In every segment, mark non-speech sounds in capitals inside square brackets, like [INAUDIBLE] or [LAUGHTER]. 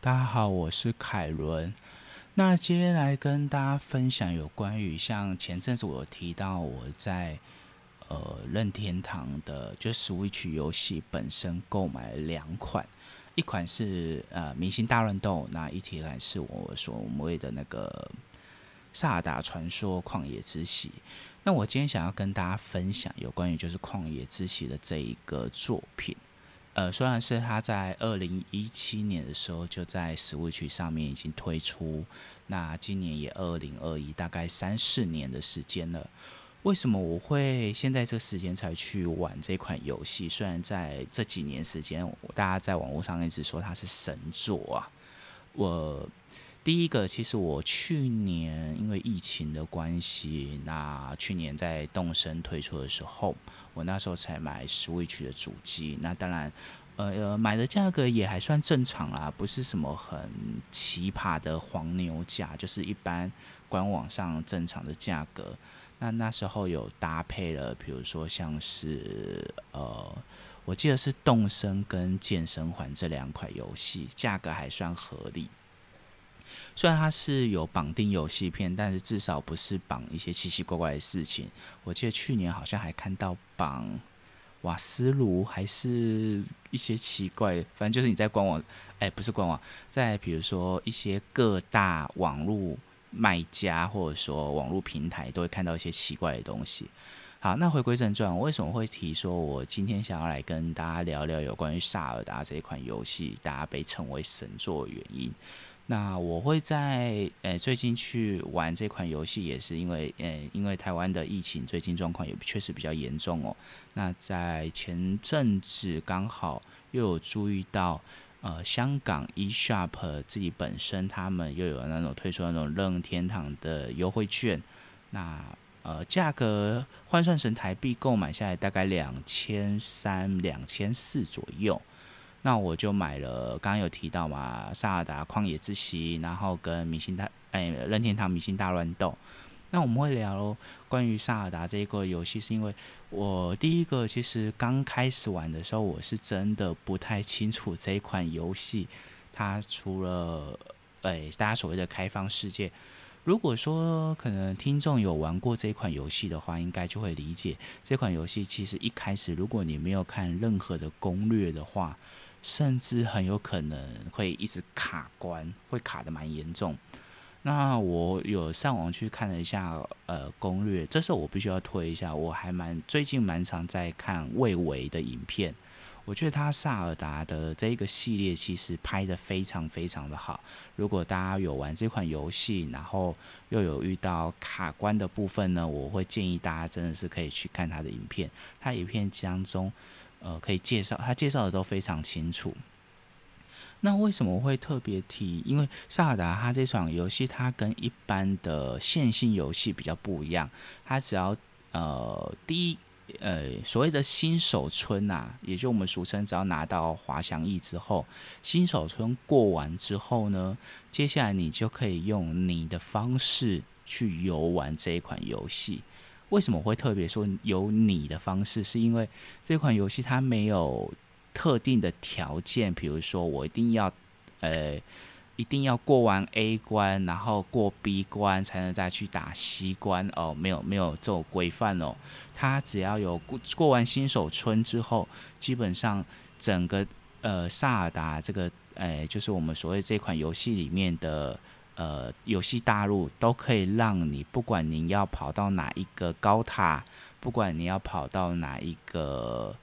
大家好，我是凯伦。那今天来跟大家分享有关于像前阵子我有提到我在呃任天堂的就 Switch 游戏本身购买两款，一款是呃明星大乱斗，那一题来是我所谓的那个萨达传说旷野之息。那我今天想要跟大家分享有关于就是旷野之息的这一个作品。呃，虽然是他在二零一七年的时候就在 Switch 上面已经推出，那今年也二零二一，大概三四年的时间了。为什么我会现在这时间才去玩这款游戏？虽然在这几年时间，大家在网络上一直说它是神作啊。我第一个，其实我去年因为疫情的关系，那去年在动身推出的时候。我那时候才买 Switch 的主机，那当然，呃呃，买的价格也还算正常啦，不是什么很奇葩的黄牛价，就是一般官网上正常的价格。那那时候有搭配了，比如说像是呃，我记得是动身跟健身环这两款游戏，价格还算合理。虽然它是有绑定游戏片，但是至少不是绑一些奇奇怪怪的事情。我记得去年好像还看到绑瓦斯炉，还是一些奇怪，反正就是你在官网，哎，不是官网，在比如说一些各大网络卖家或者说网络平台，都会看到一些奇怪的东西。好，那回归正传，我为什么会提说我今天想要来跟大家聊聊有关于萨尔达这一款游戏，大家被称为神作的原因？那我会在呃最近去玩这款游戏，也是因为呃因为台湾的疫情最近状况也确实比较严重哦。那在前阵子刚好又有注意到，呃香港 eShop 自己本身他们又有那种推出那种任天堂的优惠券，那呃价格换算成台币购买下来大概两千三两千四左右。那我就买了，刚刚有提到嘛，《萨尔达旷野之息》，然后跟《明星大》哎，《任天堂明星大乱斗》。那我们会聊关于《萨尔达》这一个游戏，是因为我第一个其实刚开始玩的时候，我是真的不太清楚这一款游戏，它除了哎大家所谓的开放世界，如果说可能听众有玩过这款游戏的话，应该就会理解这款游戏其实一开始如果你没有看任何的攻略的话。甚至很有可能会一直卡关，会卡的蛮严重。那我有上网去看了一下，呃，攻略。这时候我必须要推一下，我还蛮最近蛮常在看魏维的影片。我觉得他萨尔达的这一个系列其实拍的非常非常的好。如果大家有玩这款游戏，然后又有遇到卡关的部分呢，我会建议大家真的是可以去看他的影片。他影片当中。呃，可以介绍，他介绍的都非常清楚。那为什么会特别提？因为萨尔达它这场游戏，它跟一般的线性游戏比较不一样。它只要呃第一呃所谓的新手村呐，也就我们俗称，只要拿到滑翔翼之后，新手村过完之后呢，接下来你就可以用你的方式去游玩这一款游戏。为什么会特别说有你的方式？是因为这款游戏它没有特定的条件，比如说我一定要呃一定要过完 A 关，然后过 B 关才能再去打 C 关哦，没有没有这种规范哦。它只要有过过完新手村之后，基本上整个呃萨尔达这个呃就是我们所谓这款游戏里面的。呃，游戏大陆都可以让你，不管你要跑到哪一个高塔，不管你要跑到哪一个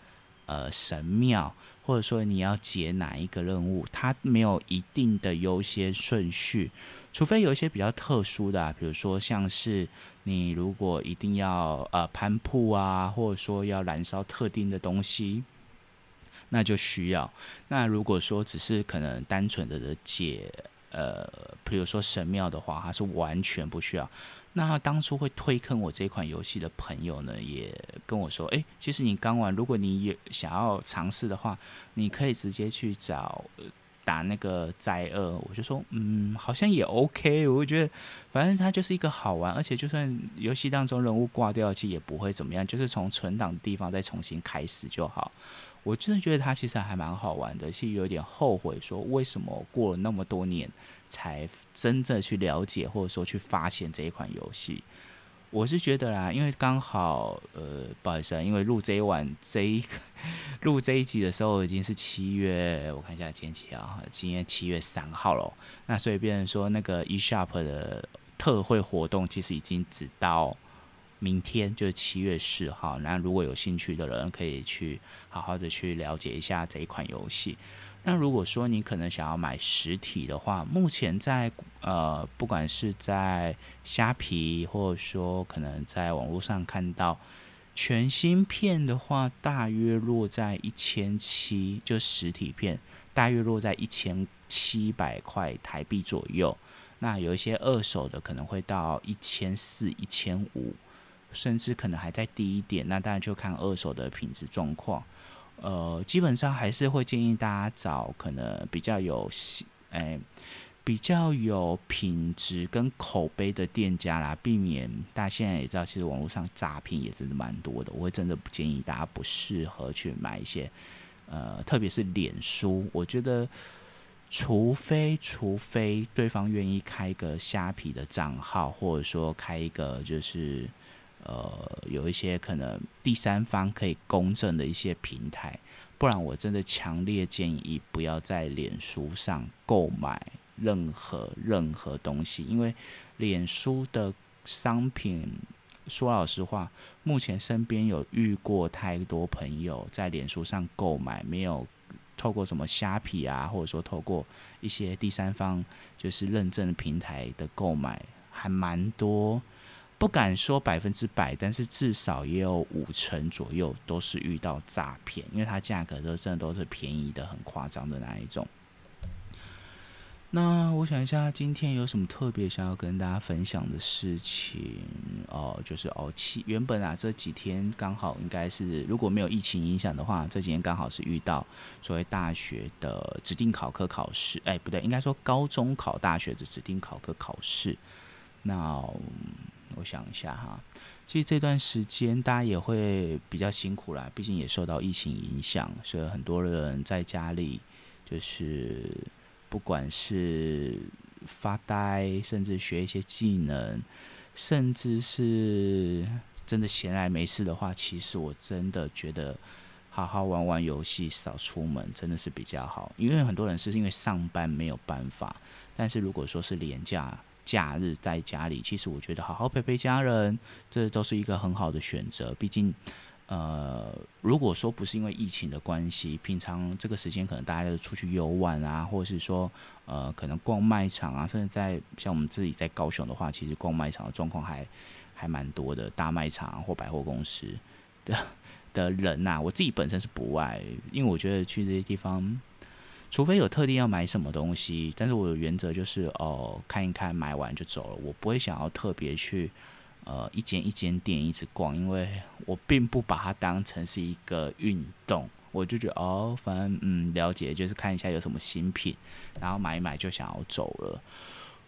呃神庙，或者说你要解哪一个任务，它没有一定的优先顺序，除非有一些比较特殊的，比如说像是你如果一定要呃攀铺啊，或者说要燃烧特定的东西，那就需要。那如果说只是可能单纯的的解。呃，比如说神庙的话，它是完全不需要。那当初会推坑我这款游戏的朋友呢，也跟我说，哎，其实你刚玩，如果你有想要尝试的话，你可以直接去找打那个灾厄，我就说，嗯，好像也 OK。我就觉得，反正它就是一个好玩，而且就算游戏当中人物挂掉，其实也不会怎么样，就是从存档地方再重新开始就好。我真的觉得它其实还蛮好玩的，其实有点后悔说，为什么过了那么多年才真正去了解或者说去发现这一款游戏。我是觉得啦，因为刚好，呃，不好意思啊，因为录这一晚这一录这一集的时候已经是七月，我看一下天气啊，今天七月三号了，那所以变成说那个 eShop 的特惠活动其实已经只到明天，就是七月四号。那如果有兴趣的人，可以去好好的去了解一下这一款游戏。那如果说你可能想要买实体的话，目前在呃，不管是在虾皮，或者说可能在网络上看到全新片的话，大约落在一千七，就实体片大约落在一千七百块台币左右。那有一些二手的可能会到一千四、一千五，甚至可能还再低一点。那当然就看二手的品质状况。呃，基本上还是会建议大家找可能比较有，哎，比较有品质跟口碑的店家啦，避免大家现在也知道，其实网络上诈骗也真的蛮多的。我会真的不建议大家不适合去买一些，呃，特别是脸书，我觉得，除非除非对方愿意开个虾皮的账号，或者说开一个就是。呃，有一些可能第三方可以公证的一些平台，不然我真的强烈建议不要在脸书上购买任何任何东西，因为脸书的商品，说老实话，目前身边有遇过太多朋友在脸书上购买，没有透过什么虾皮啊，或者说透过一些第三方就是认证平台的购买，还蛮多。不敢说百分之百，但是至少也有五成左右都是遇到诈骗，因为它价格都真的都是便宜的很夸张的那一种。那我想一下，今天有什么特别想要跟大家分享的事情？哦，就是哦，七原本啊这几天刚好应该是如果没有疫情影响的话，这几天刚好是遇到所谓大学的指定考科考试，哎，不对，应该说高中考大学的指定考科考试。那我想一下哈，其实这段时间大家也会比较辛苦啦，毕竟也受到疫情影响，所以很多人在家里就是不管是发呆，甚至学一些技能，甚至是真的闲来没事的话，其实我真的觉得好好玩玩游戏，少出门真的是比较好。因为很多人是因为上班没有办法，但是如果说是廉价。假日在家里，其实我觉得好好陪陪家人，这都是一个很好的选择。毕竟，呃，如果说不是因为疫情的关系，平常这个时间可能大家都出去游玩啊，或者是说，呃，可能逛卖场啊，甚至在像我们自己在高雄的话，其实逛卖场的状况还还蛮多的，大卖场或百货公司的的人呐，我自己本身是不爱，因为我觉得去这些地方。除非有特定要买什么东西，但是我的原则就是哦，看一看，买完就走了。我不会想要特别去呃一间一间店一直逛，因为我并不把它当成是一个运动。我就觉得哦，反正嗯，了解就是看一下有什么新品，然后买一买就想要走了。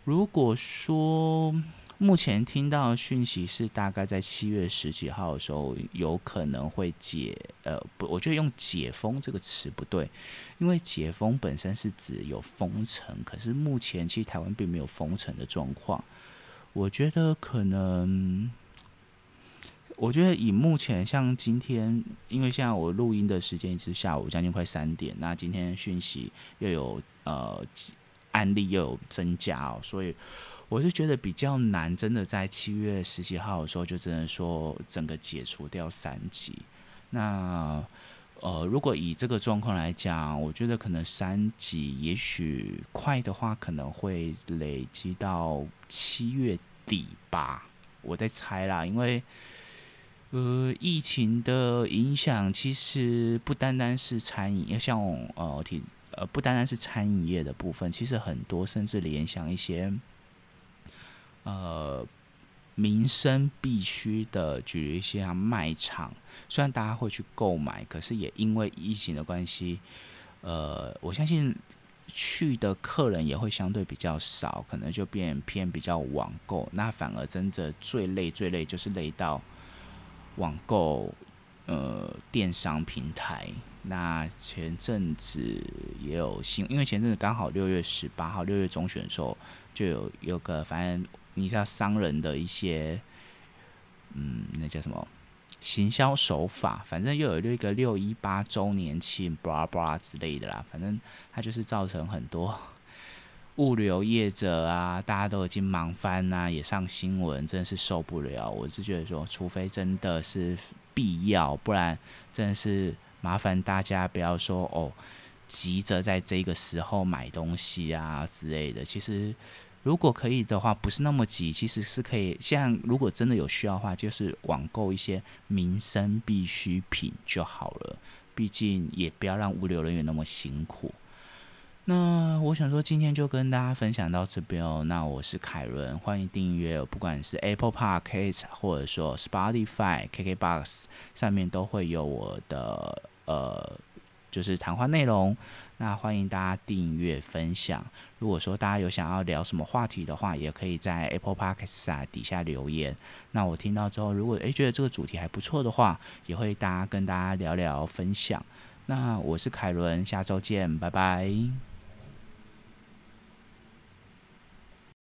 如果说目前听到讯息是大概在七月十几号的时候有可能会解，呃，不，我觉得用解封这个词不对，因为解封本身是指有封城，可是目前其实台湾并没有封城的状况。我觉得可能，我觉得以目前像今天，因为现在我录音的时间是下午将近快三点，那今天讯息又有呃案例又有增加哦，所以。我是觉得比较难，真的在七月十几号的时候就只能说整个解除掉三级。那呃，如果以这个状况来讲，我觉得可能三级也许快的话，可能会累积到七月底吧。我在猜啦，因为呃，疫情的影响其实不单单是餐饮，像呃，体呃，不单单是餐饮业的部分，其实很多甚至联想一些。呃，民生必须的，举一些卖场，虽然大家会去购买，可是也因为疫情的关系，呃，我相信去的客人也会相对比较少，可能就变偏比较网购。那反而真的最累最累就是累到网购呃电商平台。那前阵子也有新，因为前阵子刚好六月十八号六月中选的时候，就有有个反正你知道商人的一些，嗯，那叫什么行销手法，反正又有一个六一八周年庆，巴拉巴拉之类的啦，反正它就是造成很多 [LAUGHS] 物流业者啊，大家都已经忙翻啦，也上新闻，真的是受不了。我是觉得说，除非真的是必要，不然真的是。麻烦大家不要说哦，急着在这个时候买东西啊之类的。其实如果可以的话，不是那么急，其实是可以。像如果真的有需要的话，就是网购一些民生必需品就好了。毕竟也不要让物流人员那么辛苦。那我想说，今天就跟大家分享到这边哦。那我是凯伦，欢迎订阅，不管是 Apple Podcast 或者说 Spotify、KKBox 上面都会有我的呃，就是谈话内容。那欢迎大家订阅分享。如果说大家有想要聊什么话题的话，也可以在 Apple Podcast 啊底下留言。那我听到之后，如果诶觉得这个主题还不错的话，也会大家跟大家聊聊分享。那我是凯伦，下周见，拜拜。